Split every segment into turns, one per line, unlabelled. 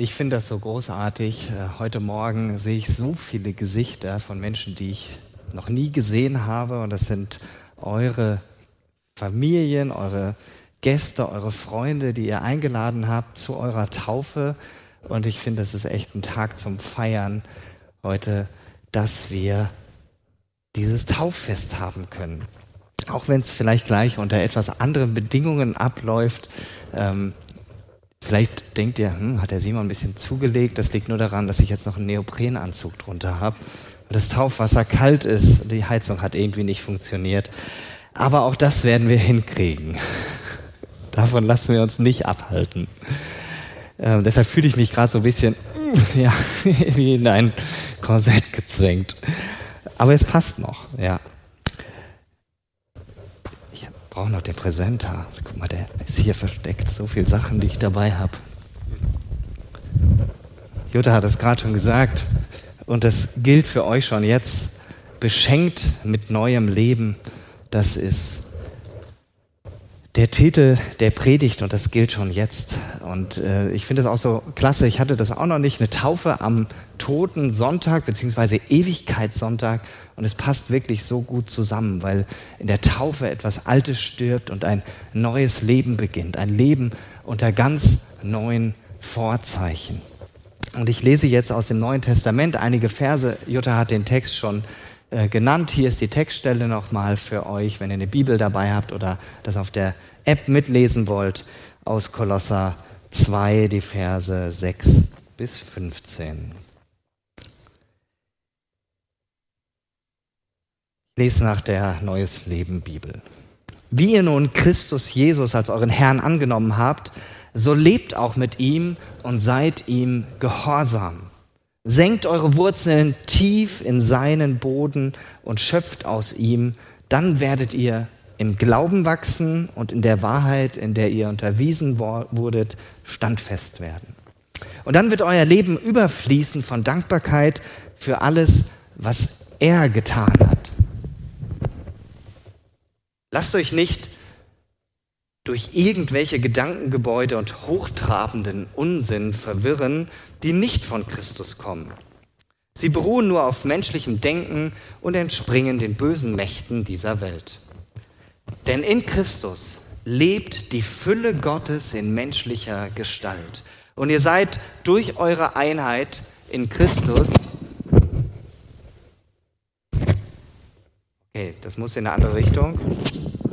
Ich finde das so großartig. Äh, heute Morgen sehe ich so viele Gesichter von Menschen, die ich noch nie gesehen habe. Und das sind eure Familien, eure Gäste, eure Freunde, die ihr eingeladen habt zu eurer Taufe. Und ich finde, das ist echt ein Tag zum Feiern heute, dass wir dieses Tauffest haben können. Auch wenn es vielleicht gleich unter etwas anderen Bedingungen abläuft. Ähm, Vielleicht denkt ihr, hm, hat der Simon ein bisschen zugelegt, das liegt nur daran, dass ich jetzt noch einen Neoprenanzug drunter habe, weil das Taufwasser kalt ist, die Heizung hat irgendwie nicht funktioniert. Aber auch das werden wir hinkriegen. Davon lassen wir uns nicht abhalten. Ähm, deshalb fühle ich mich gerade so ein bisschen ja, wie in ein Korsett gezwängt. Aber es passt noch, ja brauche noch den Präsenter. Guck mal, der ist hier versteckt. So viele Sachen, die ich dabei habe. Jutta hat es gerade schon gesagt. Und das gilt für euch schon jetzt. Beschenkt mit neuem Leben. Das ist der Titel der Predigt und das gilt schon jetzt. Und äh, ich finde es auch so klasse. Ich hatte das auch noch nicht. Eine Taufe am Toten Sonntag beziehungsweise Ewigkeitssonntag. Und es passt wirklich so gut zusammen, weil in der Taufe etwas Altes stirbt und ein neues Leben beginnt. Ein Leben unter ganz neuen Vorzeichen. Und ich lese jetzt aus dem Neuen Testament einige Verse. Jutta hat den Text schon äh, genannt. Hier ist die Textstelle nochmal für euch, wenn ihr eine Bibel dabei habt oder das auf der App mitlesen wollt, aus Kolosser 2, die Verse 6 bis 15. Ich lese nach der Neues Leben Bibel. Wie ihr nun Christus Jesus als euren Herrn angenommen habt, so lebt auch mit ihm und seid ihm gehorsam Senkt eure Wurzeln tief in seinen Boden und schöpft aus ihm, dann werdet ihr im Glauben wachsen und in der Wahrheit, in der ihr unterwiesen wurdet, standfest werden. Und dann wird euer Leben überfließen von Dankbarkeit für alles, was er getan hat. Lasst euch nicht durch irgendwelche Gedankengebäude und hochtrabenden Unsinn verwirren, die nicht von Christus kommen. Sie beruhen nur auf menschlichem Denken und entspringen den bösen Mächten dieser Welt. Denn in Christus lebt die Fülle Gottes in menschlicher Gestalt. Und ihr seid durch eure Einheit in Christus. Okay, das muss in eine andere Richtung.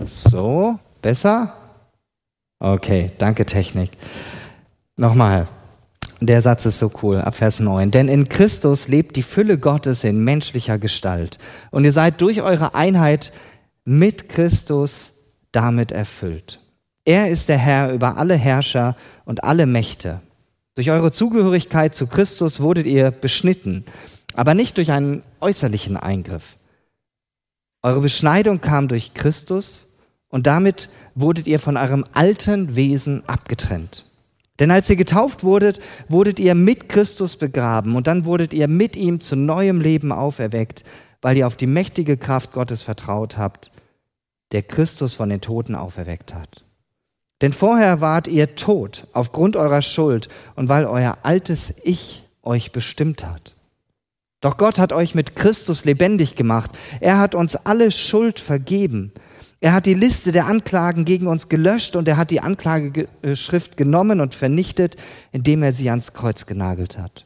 So, besser? Okay, danke Technik. Nochmal. Der Satz ist so cool, ab Vers 9. Denn in Christus lebt die Fülle Gottes in menschlicher Gestalt. Und ihr seid durch eure Einheit mit Christus damit erfüllt. Er ist der Herr über alle Herrscher und alle Mächte. Durch eure Zugehörigkeit zu Christus wurdet ihr beschnitten, aber nicht durch einen äußerlichen Eingriff. Eure Beschneidung kam durch Christus und damit wurdet ihr von eurem alten Wesen abgetrennt. Denn als ihr getauft wurdet, wurdet ihr mit Christus begraben und dann wurdet ihr mit ihm zu neuem Leben auferweckt, weil ihr auf die mächtige Kraft Gottes vertraut habt, der Christus von den Toten auferweckt hat. Denn vorher wart ihr tot aufgrund eurer Schuld und weil euer altes Ich euch bestimmt hat. Doch Gott hat euch mit Christus lebendig gemacht. Er hat uns alle Schuld vergeben er hat die Liste der Anklagen gegen uns gelöscht und er hat die Anklageschrift genommen und vernichtet, indem er sie ans Kreuz genagelt hat.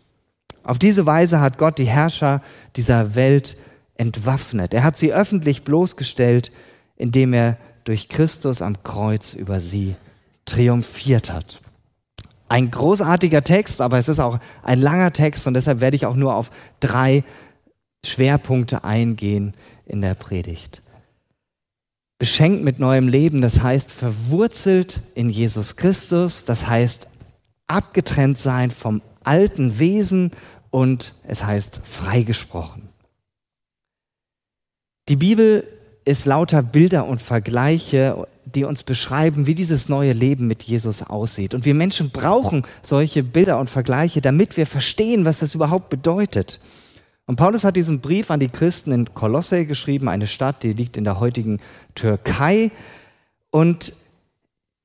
Auf diese Weise hat Gott die Herrscher dieser Welt entwaffnet. Er hat sie öffentlich bloßgestellt, indem er durch Christus am Kreuz über sie triumphiert hat. Ein großartiger Text, aber es ist auch ein langer Text und deshalb werde ich auch nur auf drei Schwerpunkte eingehen in der Predigt beschenkt mit neuem Leben, das heißt verwurzelt in Jesus Christus, das heißt abgetrennt sein vom alten Wesen und es heißt freigesprochen. Die Bibel ist lauter Bilder und Vergleiche, die uns beschreiben, wie dieses neue Leben mit Jesus aussieht. Und wir Menschen brauchen solche Bilder und Vergleiche, damit wir verstehen, was das überhaupt bedeutet. Und Paulus hat diesen Brief an die Christen in Kolosse geschrieben, eine Stadt, die liegt in der heutigen Türkei. Und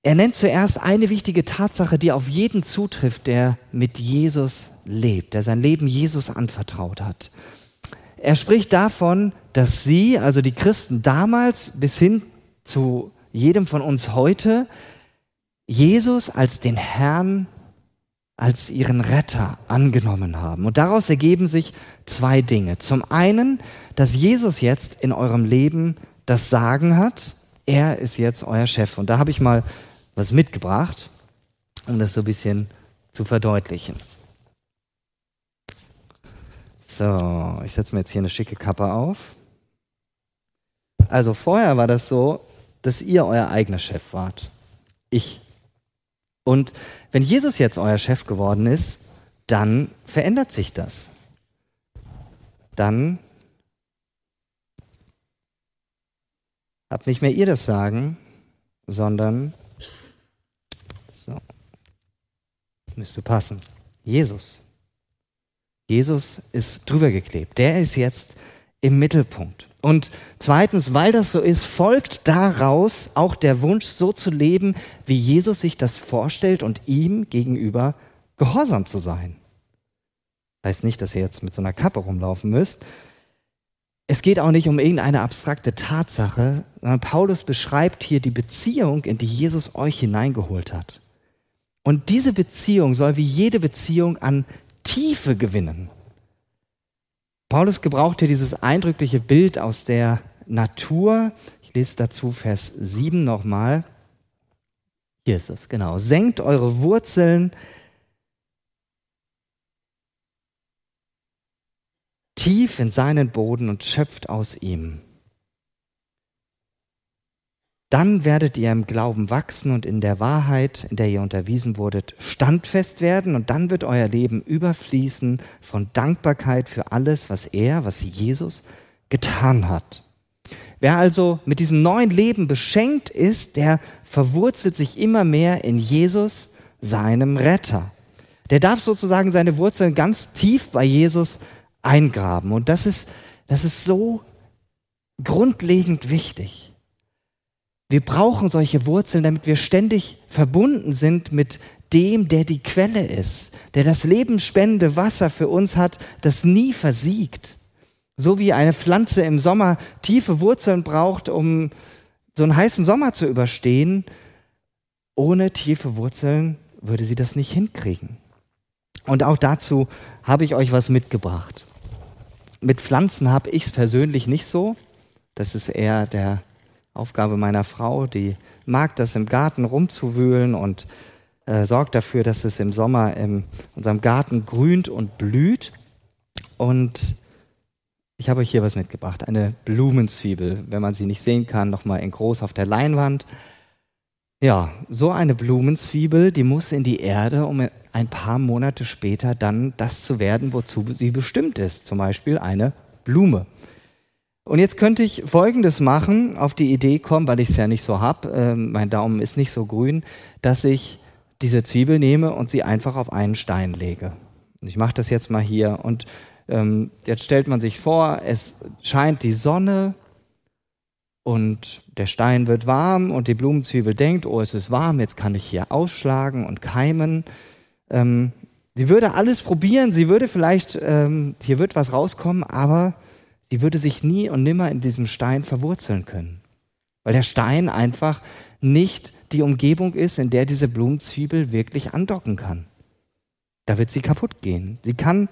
Er nennt zuerst eine wichtige Tatsache, die auf jeden zutrifft, der mit Jesus lebt, der sein Leben Jesus anvertraut hat. Er spricht davon, dass sie, also die Christen damals bis hin zu jedem von uns heute, Jesus als den Herrn, als ihren Retter angenommen haben. Und daraus ergeben sich zwei Dinge. Zum einen, dass Jesus jetzt in eurem Leben das Sagen hat. Er ist jetzt euer Chef. Und da habe ich mal was mitgebracht, um das so ein bisschen zu verdeutlichen. So, ich setze mir jetzt hier eine schicke Kappe auf. Also vorher war das so, dass ihr euer eigener Chef wart. Ich. Und wenn Jesus jetzt euer Chef geworden ist, dann verändert sich das. Dann habt nicht mehr ihr das Sagen, sondern so. Müsste passen. Jesus. Jesus ist drüber geklebt. Der ist jetzt im Mittelpunkt. Und zweitens, weil das so ist, folgt daraus auch der Wunsch, so zu leben, wie Jesus sich das vorstellt und ihm gegenüber gehorsam zu sein. Heißt nicht, dass ihr jetzt mit so einer Kappe rumlaufen müsst. Es geht auch nicht um irgendeine abstrakte Tatsache, sondern Paulus beschreibt hier die Beziehung, in die Jesus euch hineingeholt hat. Und diese Beziehung soll wie jede Beziehung an Tiefe gewinnen. Paulus gebraucht hier dieses eindrückliche Bild aus der Natur. Ich lese dazu Vers 7 nochmal. Hier ist es, genau. Senkt eure Wurzeln tief in seinen Boden und schöpft aus ihm. Dann werdet ihr im Glauben wachsen und in der Wahrheit, in der ihr unterwiesen wurdet, standfest werden und dann wird euer Leben überfließen von Dankbarkeit für alles, was er, was Jesus getan hat. Wer also mit diesem neuen Leben beschenkt ist, der verwurzelt sich immer mehr in Jesus, seinem Retter. Der darf sozusagen seine Wurzeln ganz tief bei Jesus eingraben. Und das ist, das ist so grundlegend wichtig. Wir brauchen solche Wurzeln, damit wir ständig verbunden sind mit dem, der die Quelle ist, der das lebensspendende Wasser für uns hat, das nie versiegt. So wie eine Pflanze im Sommer tiefe Wurzeln braucht, um so einen heißen Sommer zu überstehen, ohne tiefe Wurzeln würde sie das nicht hinkriegen. Und auch dazu habe ich euch was mitgebracht. Mit Pflanzen habe ich es persönlich nicht so. Das ist eher der Aufgabe meiner Frau, die mag das im Garten rumzuwühlen und äh, sorgt dafür, dass es im Sommer in unserem Garten grünt und blüht. Und ich habe euch hier was mitgebracht, eine Blumenzwiebel, wenn man sie nicht sehen kann, nochmal in groß auf der Leinwand. Ja, so eine Blumenzwiebel, die muss in die Erde, um ein paar Monate später dann das zu werden, wozu sie bestimmt ist, zum Beispiel eine Blume. Und jetzt könnte ich Folgendes machen, auf die Idee kommen, weil ich es ja nicht so habe, äh, mein Daumen ist nicht so grün, dass ich diese Zwiebel nehme und sie einfach auf einen Stein lege. Und ich mache das jetzt mal hier. Und ähm, jetzt stellt man sich vor, es scheint die Sonne und der Stein wird warm und die Blumenzwiebel denkt, oh, es ist warm, jetzt kann ich hier ausschlagen und keimen. Ähm, sie würde alles probieren, sie würde vielleicht, ähm, hier wird was rauskommen, aber Sie würde sich nie und nimmer in diesem Stein verwurzeln können, weil der Stein einfach nicht die Umgebung ist, in der diese Blumenzwiebel wirklich andocken kann. Da wird sie kaputt gehen. Sie kann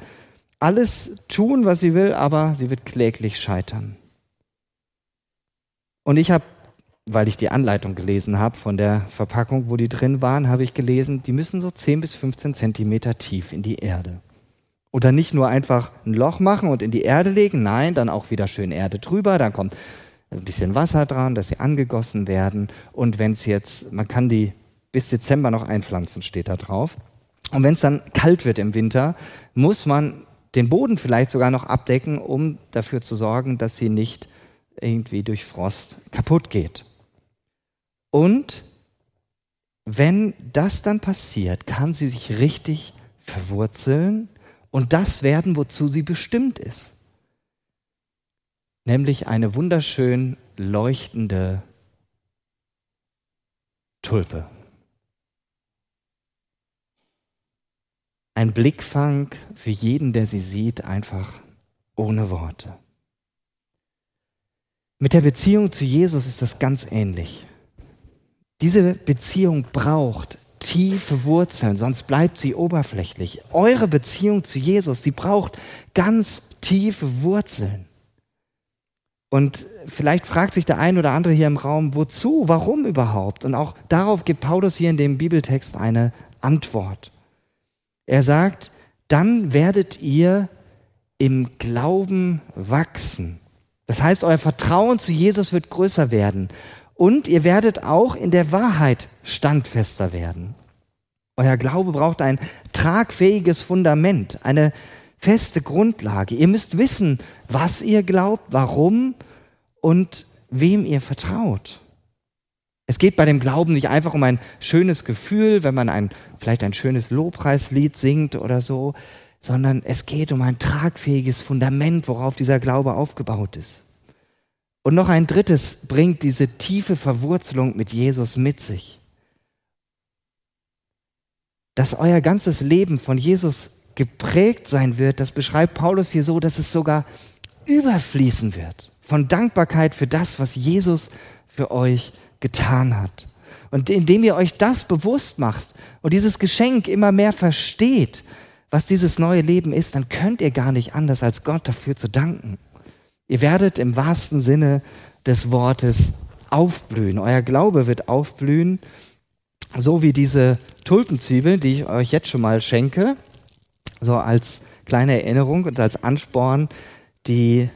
alles tun, was sie will, aber sie wird kläglich scheitern. Und ich habe, weil ich die Anleitung gelesen habe von der Verpackung, wo die drin waren, habe ich gelesen, die müssen so 10 bis 15 Zentimeter tief in die Erde. Oder nicht nur einfach ein Loch machen und in die Erde legen, nein, dann auch wieder schön Erde drüber, dann kommt ein bisschen Wasser dran, dass sie angegossen werden. Und wenn es jetzt, man kann die bis Dezember noch einpflanzen, steht da drauf. Und wenn es dann kalt wird im Winter, muss man den Boden vielleicht sogar noch abdecken, um dafür zu sorgen, dass sie nicht irgendwie durch Frost kaputt geht. Und wenn das dann passiert, kann sie sich richtig verwurzeln und das werden, wozu sie bestimmt ist. Nämlich eine wunderschön leuchtende Tulpe. Ein Blickfang für jeden, der sie sieht, einfach ohne Worte. Mit der Beziehung zu Jesus ist das ganz ähnlich. Diese Beziehung braucht tiefe Wurzeln, sonst bleibt sie oberflächlich. Eure Beziehung zu Jesus, die braucht ganz tiefe Wurzeln. Und vielleicht fragt sich der ein oder andere hier im Raum, wozu, warum überhaupt? Und auch darauf gibt Paulus hier in dem Bibeltext eine Antwort. Er sagt, dann werdet ihr im Glauben wachsen. Das heißt, euer Vertrauen zu Jesus wird größer werden und ihr werdet auch in der Wahrheit standfester werden. Euer Glaube braucht ein tragfähiges Fundament, eine feste Grundlage. Ihr müsst wissen, was ihr glaubt, warum und wem ihr vertraut. Es geht bei dem Glauben nicht einfach um ein schönes Gefühl, wenn man ein, vielleicht ein schönes Lobpreislied singt oder so, sondern es geht um ein tragfähiges Fundament, worauf dieser Glaube aufgebaut ist. Und noch ein drittes bringt diese tiefe Verwurzelung mit Jesus mit sich. Dass euer ganzes Leben von Jesus geprägt sein wird, das beschreibt Paulus hier so, dass es sogar überfließen wird von Dankbarkeit für das, was Jesus für euch getan hat. Und indem ihr euch das bewusst macht und dieses Geschenk immer mehr versteht, was dieses neue Leben ist, dann könnt ihr gar nicht anders, als Gott dafür zu danken. Ihr werdet im wahrsten Sinne des Wortes aufblühen. Euer Glaube wird aufblühen, so wie diese Tulpenzwiebeln, die ich euch jetzt schon mal schenke, so als kleine Erinnerung und als Ansporn, die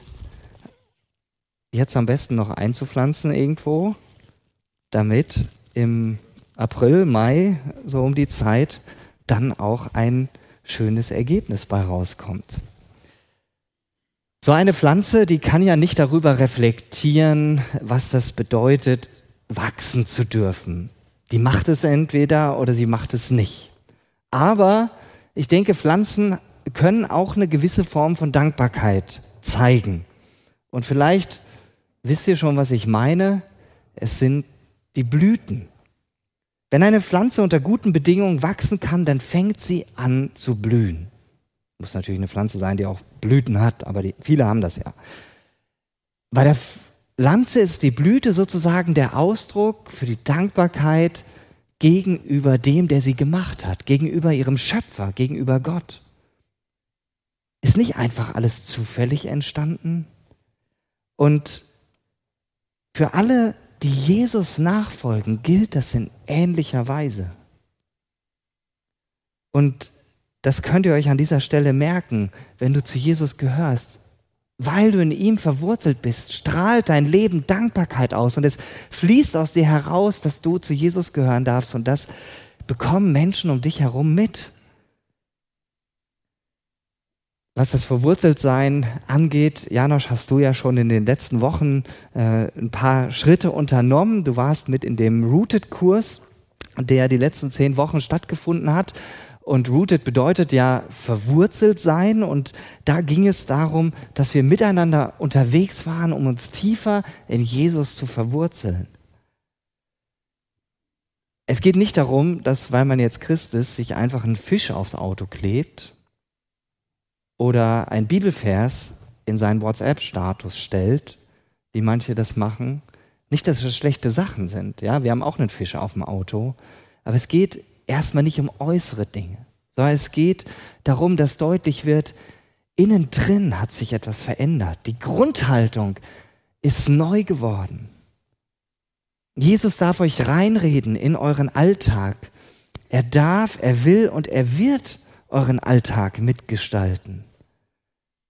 jetzt am besten noch einzupflanzen irgendwo, damit im April, Mai, so um die Zeit, dann auch ein schönes Ergebnis bei rauskommt. So eine Pflanze, die kann ja nicht darüber reflektieren, was das bedeutet, wachsen zu dürfen. Die macht es entweder oder sie macht es nicht. Aber ich denke, Pflanzen können auch eine gewisse Form von Dankbarkeit zeigen. Und vielleicht wisst ihr schon, was ich meine. Es sind die Blüten. Wenn eine Pflanze unter guten Bedingungen wachsen kann, dann fängt sie an zu blühen. Muss natürlich eine Pflanze sein, die auch Blüten hat, aber die, viele haben das ja. Bei der Pflanze ist die Blüte sozusagen der Ausdruck für die Dankbarkeit gegenüber dem, der sie gemacht hat, gegenüber ihrem Schöpfer, gegenüber Gott. Ist nicht einfach alles zufällig entstanden? Und für alle, die Jesus nachfolgen, gilt das in ähnlicher Weise. Und das könnt ihr euch an dieser Stelle merken, wenn du zu Jesus gehörst. Weil du in ihm verwurzelt bist, strahlt dein Leben Dankbarkeit aus und es fließt aus dir heraus, dass du zu Jesus gehören darfst und das bekommen Menschen um dich herum mit. Was das Verwurzeltsein angeht, Janosch, hast du ja schon in den letzten Wochen äh, ein paar Schritte unternommen. Du warst mit in dem Rooted-Kurs, der die letzten zehn Wochen stattgefunden hat. Und rooted bedeutet ja verwurzelt sein. Und da ging es darum, dass wir miteinander unterwegs waren, um uns tiefer in Jesus zu verwurzeln. Es geht nicht darum, dass, weil man jetzt Christ ist, sich einfach ein Fisch aufs Auto klebt oder ein Bibelvers in seinen WhatsApp-Status stellt, wie manche das machen. Nicht, dass es schlechte Sachen sind. Ja, wir haben auch einen Fisch auf dem Auto. Aber es geht erstmal nicht um äußere Dinge, sondern es geht darum, dass deutlich wird, innen drin hat sich etwas verändert. Die Grundhaltung ist neu geworden. Jesus darf euch reinreden in euren Alltag. Er darf, er will und er wird euren Alltag mitgestalten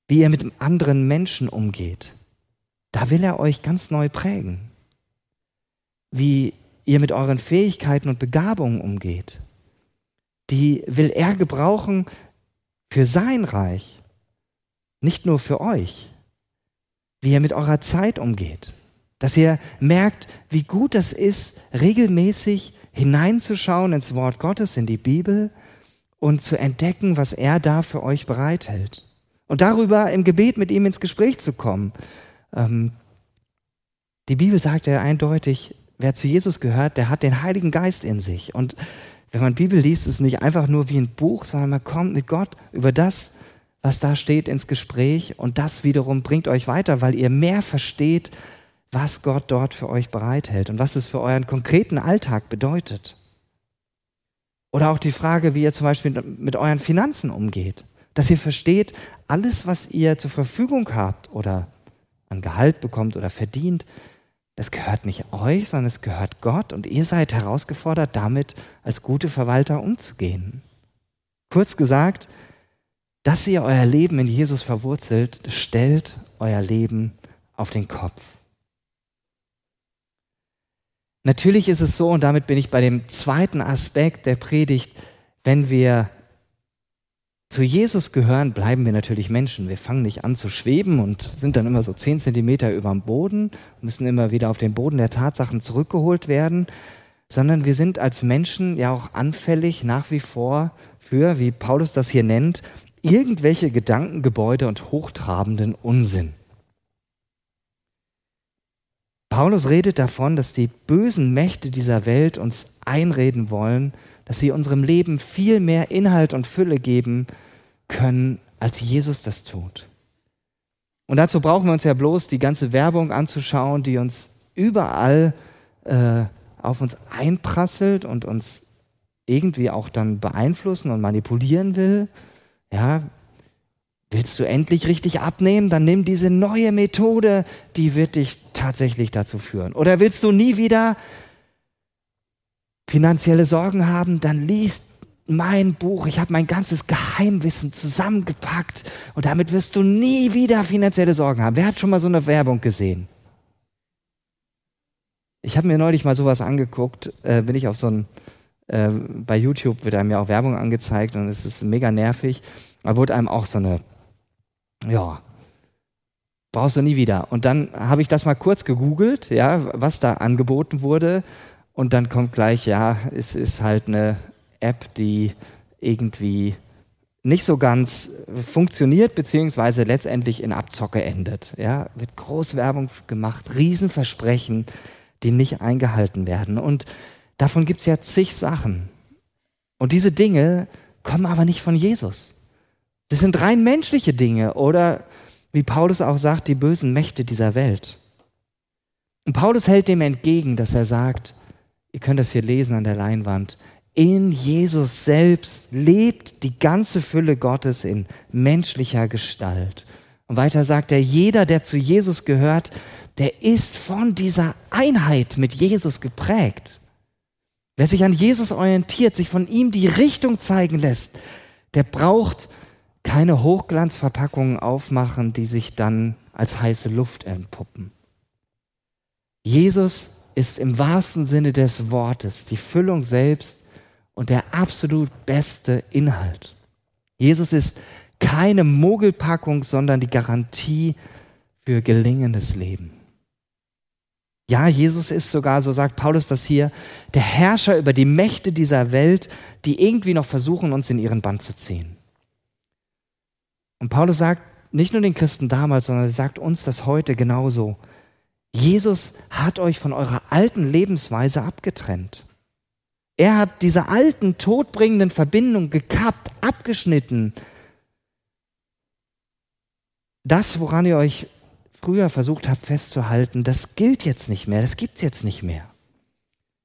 wie ihr mit anderen Menschen umgeht. Da will er euch ganz neu prägen. Wie ihr mit euren Fähigkeiten und Begabungen umgeht. Die will er gebrauchen für sein Reich, nicht nur für euch. Wie ihr mit eurer Zeit umgeht. Dass ihr merkt, wie gut das ist, regelmäßig hineinzuschauen ins Wort Gottes, in die Bibel und zu entdecken, was er da für euch bereithält und darüber im Gebet mit ihm ins Gespräch zu kommen. Ähm, die Bibel sagt ja eindeutig, wer zu Jesus gehört, der hat den Heiligen Geist in sich. Und wenn man Bibel liest, ist es nicht einfach nur wie ein Buch, sondern man kommt mit Gott über das, was da steht, ins Gespräch und das wiederum bringt euch weiter, weil ihr mehr versteht, was Gott dort für euch bereithält und was es für euren konkreten Alltag bedeutet. Oder auch die Frage, wie ihr zum Beispiel mit euren Finanzen umgeht. Dass ihr versteht, alles, was ihr zur Verfügung habt oder an Gehalt bekommt oder verdient, das gehört nicht euch, sondern es gehört Gott und ihr seid herausgefordert, damit als gute Verwalter umzugehen. Kurz gesagt, dass ihr euer Leben in Jesus verwurzelt, stellt euer Leben auf den Kopf. Natürlich ist es so, und damit bin ich bei dem zweiten Aspekt der Predigt, wenn wir zu Jesus gehören, bleiben wir natürlich Menschen. Wir fangen nicht an zu schweben und sind dann immer so zehn Zentimeter über dem Boden, müssen immer wieder auf den Boden der Tatsachen zurückgeholt werden, sondern wir sind als Menschen ja auch anfällig nach wie vor für, wie Paulus das hier nennt, irgendwelche Gedankengebäude und hochtrabenden Unsinn. Paulus redet davon, dass die bösen Mächte dieser Welt uns einreden wollen, dass sie unserem Leben viel mehr Inhalt und Fülle geben können, als Jesus das tut. Und dazu brauchen wir uns ja bloß die ganze Werbung anzuschauen, die uns überall äh, auf uns einprasselt und uns irgendwie auch dann beeinflussen und manipulieren will. Ja, Willst du endlich richtig abnehmen? Dann nimm diese neue Methode, die wird dich tatsächlich dazu führen. Oder willst du nie wieder finanzielle Sorgen haben? Dann liest mein Buch. Ich habe mein ganzes Geheimwissen zusammengepackt und damit wirst du nie wieder finanzielle Sorgen haben. Wer hat schon mal so eine Werbung gesehen? Ich habe mir neulich mal sowas angeguckt, äh, bin ich auf so ein, äh, bei YouTube wird einem ja auch Werbung angezeigt und es ist mega nervig. Da wurde einem auch so eine ja, brauchst du nie wieder. Und dann habe ich das mal kurz gegoogelt, ja, was da angeboten wurde. Und dann kommt gleich, ja, es ist halt eine App, die irgendwie nicht so ganz funktioniert, beziehungsweise letztendlich in Abzocke endet. Ja, wird Großwerbung gemacht, Riesenversprechen, die nicht eingehalten werden. Und davon gibt es ja zig Sachen. Und diese Dinge kommen aber nicht von Jesus. Das sind rein menschliche Dinge oder, wie Paulus auch sagt, die bösen Mächte dieser Welt. Und Paulus hält dem entgegen, dass er sagt, ihr könnt das hier lesen an der Leinwand, in Jesus selbst lebt die ganze Fülle Gottes in menschlicher Gestalt. Und weiter sagt er, jeder, der zu Jesus gehört, der ist von dieser Einheit mit Jesus geprägt. Wer sich an Jesus orientiert, sich von ihm die Richtung zeigen lässt, der braucht keine Hochglanzverpackungen aufmachen, die sich dann als heiße Luft entpuppen. Jesus ist im wahrsten Sinne des Wortes die Füllung selbst und der absolut beste Inhalt. Jesus ist keine Mogelpackung, sondern die Garantie für gelingendes Leben. Ja, Jesus ist sogar, so sagt Paulus das hier, der Herrscher über die Mächte dieser Welt, die irgendwie noch versuchen, uns in ihren Band zu ziehen. Und Paulus sagt nicht nur den Christen damals, sondern er sagt uns das heute genauso. Jesus hat euch von eurer alten Lebensweise abgetrennt. Er hat diese alten, todbringenden Verbindungen gekappt, abgeschnitten. Das, woran ihr euch früher versucht habt festzuhalten, das gilt jetzt nicht mehr, das gibt es jetzt nicht mehr.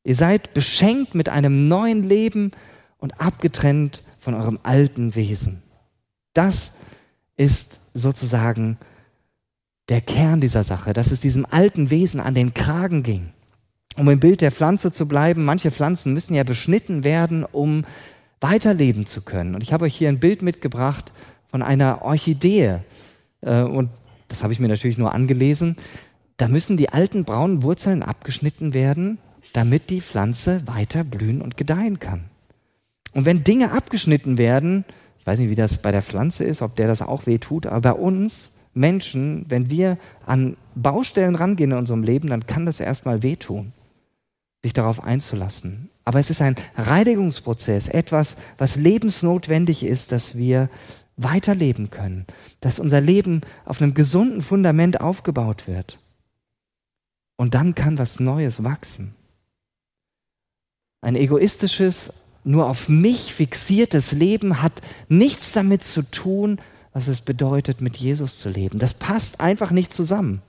Ihr seid beschenkt mit einem neuen Leben und abgetrennt von eurem alten Wesen. Das ist sozusagen der Kern dieser Sache, dass es diesem alten Wesen an den Kragen ging. Um im Bild der Pflanze zu bleiben, manche Pflanzen müssen ja beschnitten werden, um weiterleben zu können. Und ich habe euch hier ein Bild mitgebracht von einer Orchidee. Äh, und das habe ich mir natürlich nur angelesen. Da müssen die alten braunen Wurzeln abgeschnitten werden, damit die Pflanze weiter blühen und gedeihen kann. Und wenn Dinge abgeschnitten werden, ich weiß nicht, wie das bei der Pflanze ist, ob der das auch weh tut, aber bei uns Menschen, wenn wir an Baustellen rangehen in unserem Leben, dann kann das erstmal wehtun, sich darauf einzulassen. Aber es ist ein Reinigungsprozess, etwas, was lebensnotwendig ist, dass wir weiterleben können, dass unser Leben auf einem gesunden Fundament aufgebaut wird. Und dann kann was Neues wachsen. Ein egoistisches, nur auf mich fixiertes Leben hat nichts damit zu tun, was es bedeutet, mit Jesus zu leben. Das passt einfach nicht zusammen,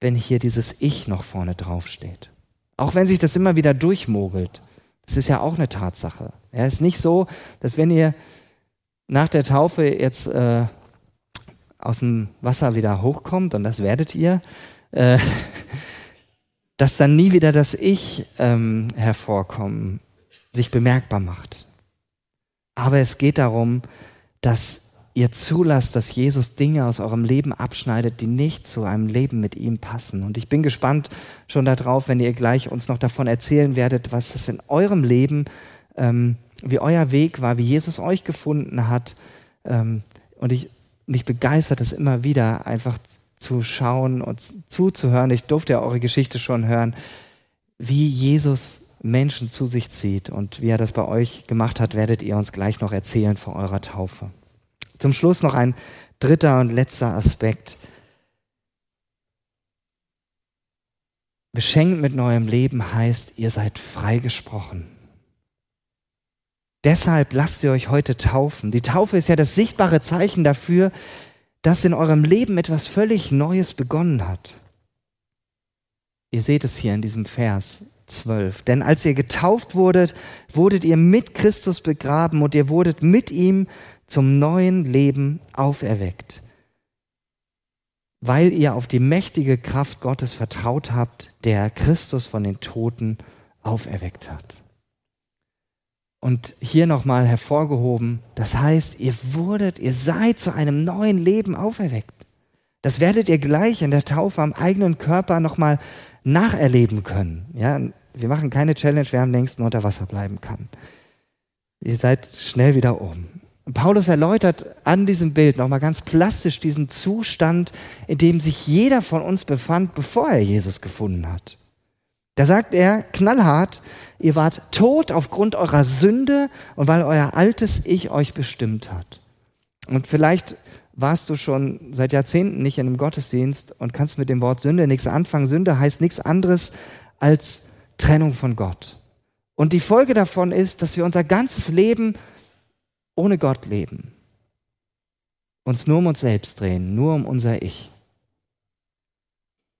wenn hier dieses Ich noch vorne drauf steht. Auch wenn sich das immer wieder durchmogelt. Das ist ja auch eine Tatsache. Es ist nicht so, dass wenn ihr nach der Taufe jetzt äh, aus dem Wasser wieder hochkommt, und das werdet ihr, äh, dass dann nie wieder das Ich ähm, hervorkommen, sich bemerkbar macht. Aber es geht darum, dass ihr zulasst, dass Jesus Dinge aus eurem Leben abschneidet, die nicht zu einem Leben mit ihm passen. Und ich bin gespannt schon darauf, wenn ihr gleich uns noch davon erzählen werdet, was es in eurem Leben, ähm, wie euer Weg war, wie Jesus euch gefunden hat. Ähm, und ich, mich begeistert es immer wieder, einfach zu schauen und zuzuhören. Ich durfte ja eure Geschichte schon hören, wie Jesus Menschen zu sich zieht und wie er das bei euch gemacht hat, werdet ihr uns gleich noch erzählen vor eurer Taufe. Zum Schluss noch ein dritter und letzter Aspekt. Beschenkt mit neuem Leben heißt, ihr seid freigesprochen. Deshalb lasst ihr euch heute taufen. Die Taufe ist ja das sichtbare Zeichen dafür, dass in eurem Leben etwas völlig Neues begonnen hat. Ihr seht es hier in diesem Vers 12. Denn als ihr getauft wurdet, wurdet ihr mit Christus begraben und ihr wurdet mit ihm zum neuen Leben auferweckt, weil ihr auf die mächtige Kraft Gottes vertraut habt, der Christus von den Toten auferweckt hat. Und hier nochmal hervorgehoben, das heißt, ihr wurdet, ihr seid zu einem neuen Leben auferweckt. Das werdet ihr gleich in der Taufe am eigenen Körper nochmal nacherleben können. Ja, wir machen keine Challenge, wer am längsten unter Wasser bleiben kann. Ihr seid schnell wieder oben. Paulus erläutert an diesem Bild nochmal ganz plastisch diesen Zustand, in dem sich jeder von uns befand, bevor er Jesus gefunden hat. Da sagt er knallhart, ihr wart tot aufgrund eurer Sünde und weil euer altes Ich euch bestimmt hat. Und vielleicht warst du schon seit Jahrzehnten nicht in einem Gottesdienst und kannst mit dem Wort Sünde nichts anfangen. Sünde heißt nichts anderes als Trennung von Gott. Und die Folge davon ist, dass wir unser ganzes Leben ohne Gott leben, uns nur um uns selbst drehen, nur um unser Ich.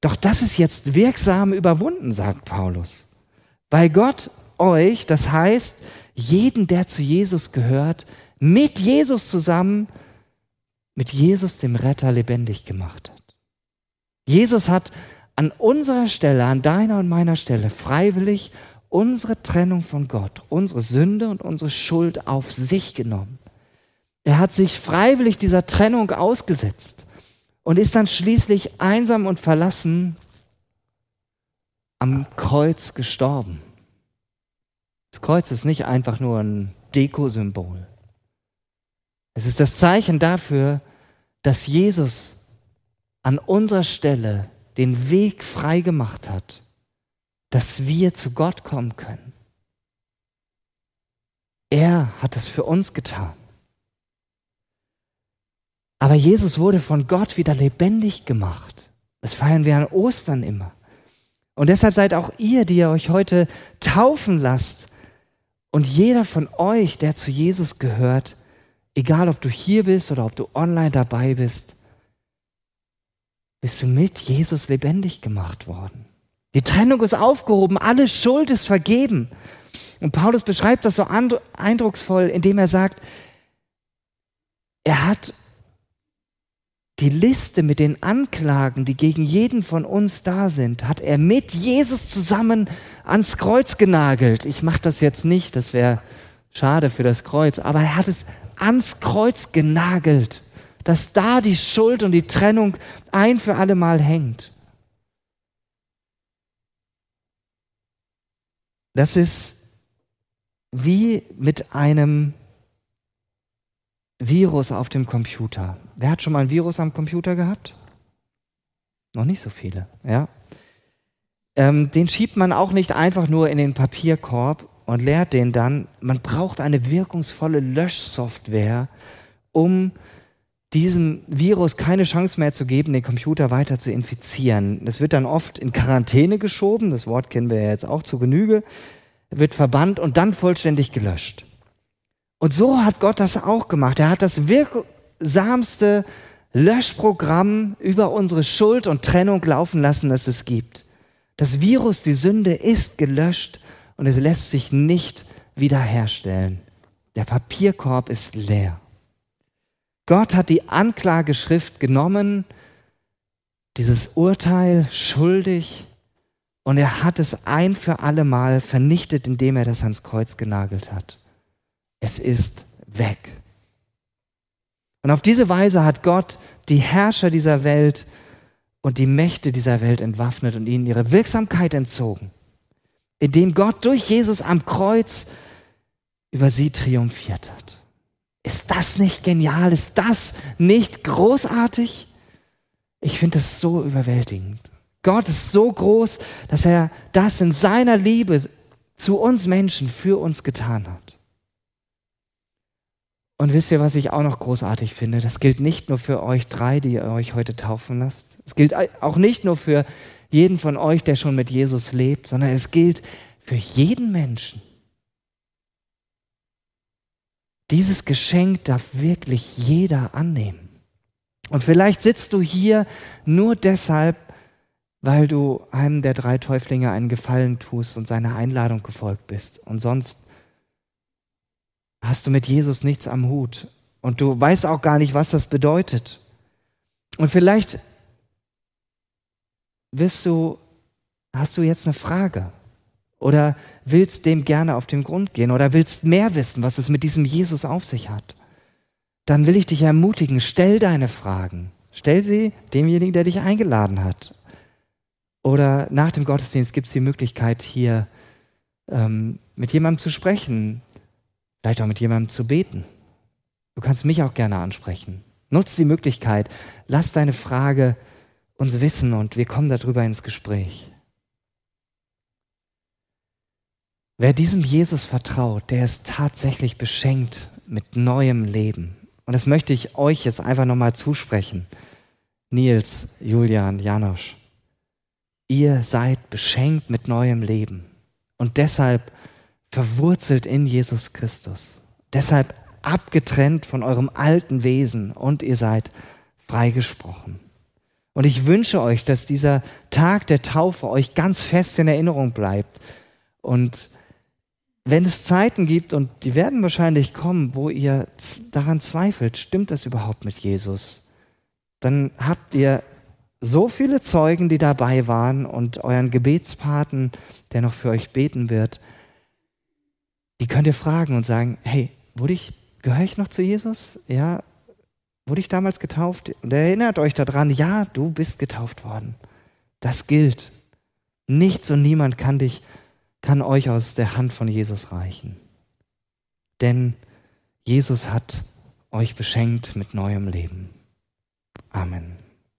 Doch das ist jetzt wirksam überwunden, sagt Paulus, weil Gott euch, das heißt jeden, der zu Jesus gehört, mit Jesus zusammen, mit Jesus dem Retter lebendig gemacht hat. Jesus hat an unserer Stelle, an deiner und meiner Stelle freiwillig unsere Trennung von Gott, unsere Sünde und unsere Schuld auf sich genommen. Er hat sich freiwillig dieser Trennung ausgesetzt und ist dann schließlich einsam und verlassen am Kreuz gestorben. Das Kreuz ist nicht einfach nur ein Dekosymbol. Es ist das Zeichen dafür, dass Jesus an unserer Stelle den Weg frei gemacht hat dass wir zu Gott kommen können. Er hat es für uns getan. Aber Jesus wurde von Gott wieder lebendig gemacht. Das feiern wir an Ostern immer. Und deshalb seid auch ihr, die ihr euch heute taufen lasst, und jeder von euch, der zu Jesus gehört, egal ob du hier bist oder ob du online dabei bist, bist du mit Jesus lebendig gemacht worden. Die Trennung ist aufgehoben, alle Schuld ist vergeben. Und Paulus beschreibt das so eindrucksvoll, indem er sagt, er hat die Liste mit den Anklagen, die gegen jeden von uns da sind, hat er mit Jesus zusammen ans Kreuz genagelt. Ich mache das jetzt nicht, das wäre schade für das Kreuz, aber er hat es ans Kreuz genagelt, dass da die Schuld und die Trennung ein für alle Mal hängt. Das ist wie mit einem Virus auf dem Computer. Wer hat schon mal ein Virus am Computer gehabt? Noch nicht so viele, ja. Ähm, den schiebt man auch nicht einfach nur in den Papierkorb und leert den dann. Man braucht eine wirkungsvolle Löschsoftware, um diesem Virus keine Chance mehr zu geben, den Computer weiter zu infizieren. Das wird dann oft in Quarantäne geschoben, das Wort kennen wir ja jetzt auch zu Genüge. wird verbannt und dann vollständig gelöscht. Und so hat Gott das auch gemacht. Er hat das wirksamste Löschprogramm über unsere Schuld und Trennung laufen lassen, das es gibt. Das Virus, die Sünde ist gelöscht und es lässt sich nicht wiederherstellen. Der Papierkorb ist leer. Gott hat die Anklageschrift genommen, dieses Urteil schuldig, und er hat es ein für alle Mal vernichtet, indem er das ans Kreuz genagelt hat. Es ist weg. Und auf diese Weise hat Gott die Herrscher dieser Welt und die Mächte dieser Welt entwaffnet und ihnen ihre Wirksamkeit entzogen, indem Gott durch Jesus am Kreuz über sie triumphiert hat. Ist das nicht genial? Ist das nicht großartig? Ich finde das so überwältigend. Gott ist so groß, dass er das in seiner Liebe zu uns Menschen für uns getan hat. Und wisst ihr, was ich auch noch großartig finde? Das gilt nicht nur für euch drei, die ihr euch heute taufen lasst. Es gilt auch nicht nur für jeden von euch, der schon mit Jesus lebt, sondern es gilt für jeden Menschen. Dieses Geschenk darf wirklich jeder annehmen. Und vielleicht sitzt du hier nur deshalb, weil du einem der drei Täuflinge einen Gefallen tust und seiner Einladung gefolgt bist. Und sonst hast du mit Jesus nichts am Hut. Und du weißt auch gar nicht, was das bedeutet. Und vielleicht wirst du, hast du jetzt eine Frage oder willst dem gerne auf den Grund gehen oder willst mehr wissen, was es mit diesem Jesus auf sich hat, dann will ich dich ermutigen, stell deine Fragen. Stell sie demjenigen, der dich eingeladen hat. Oder nach dem Gottesdienst gibt es die Möglichkeit, hier ähm, mit jemandem zu sprechen, vielleicht auch mit jemandem zu beten. Du kannst mich auch gerne ansprechen. Nutz die Möglichkeit, lass deine Frage uns wissen und wir kommen darüber ins Gespräch. Wer diesem Jesus vertraut, der ist tatsächlich beschenkt mit neuem Leben. Und das möchte ich euch jetzt einfach nochmal zusprechen. Nils, Julian, Janosch. Ihr seid beschenkt mit neuem Leben. Und deshalb verwurzelt in Jesus Christus. Deshalb abgetrennt von eurem alten Wesen und ihr seid freigesprochen. Und ich wünsche euch, dass dieser Tag der Taufe euch ganz fest in Erinnerung bleibt und wenn es Zeiten gibt, und die werden wahrscheinlich kommen, wo ihr daran zweifelt, stimmt das überhaupt mit Jesus, dann habt ihr so viele Zeugen, die dabei waren und euren Gebetspaten, der noch für euch beten wird, die könnt ihr fragen und sagen, hey, wurde ich, gehöre ich noch zu Jesus? Ja, wurde ich damals getauft? Und erinnert euch daran, ja, du bist getauft worden. Das gilt. Nichts und niemand kann dich kann euch aus der Hand von Jesus reichen. Denn Jesus hat euch beschenkt mit neuem Leben. Amen.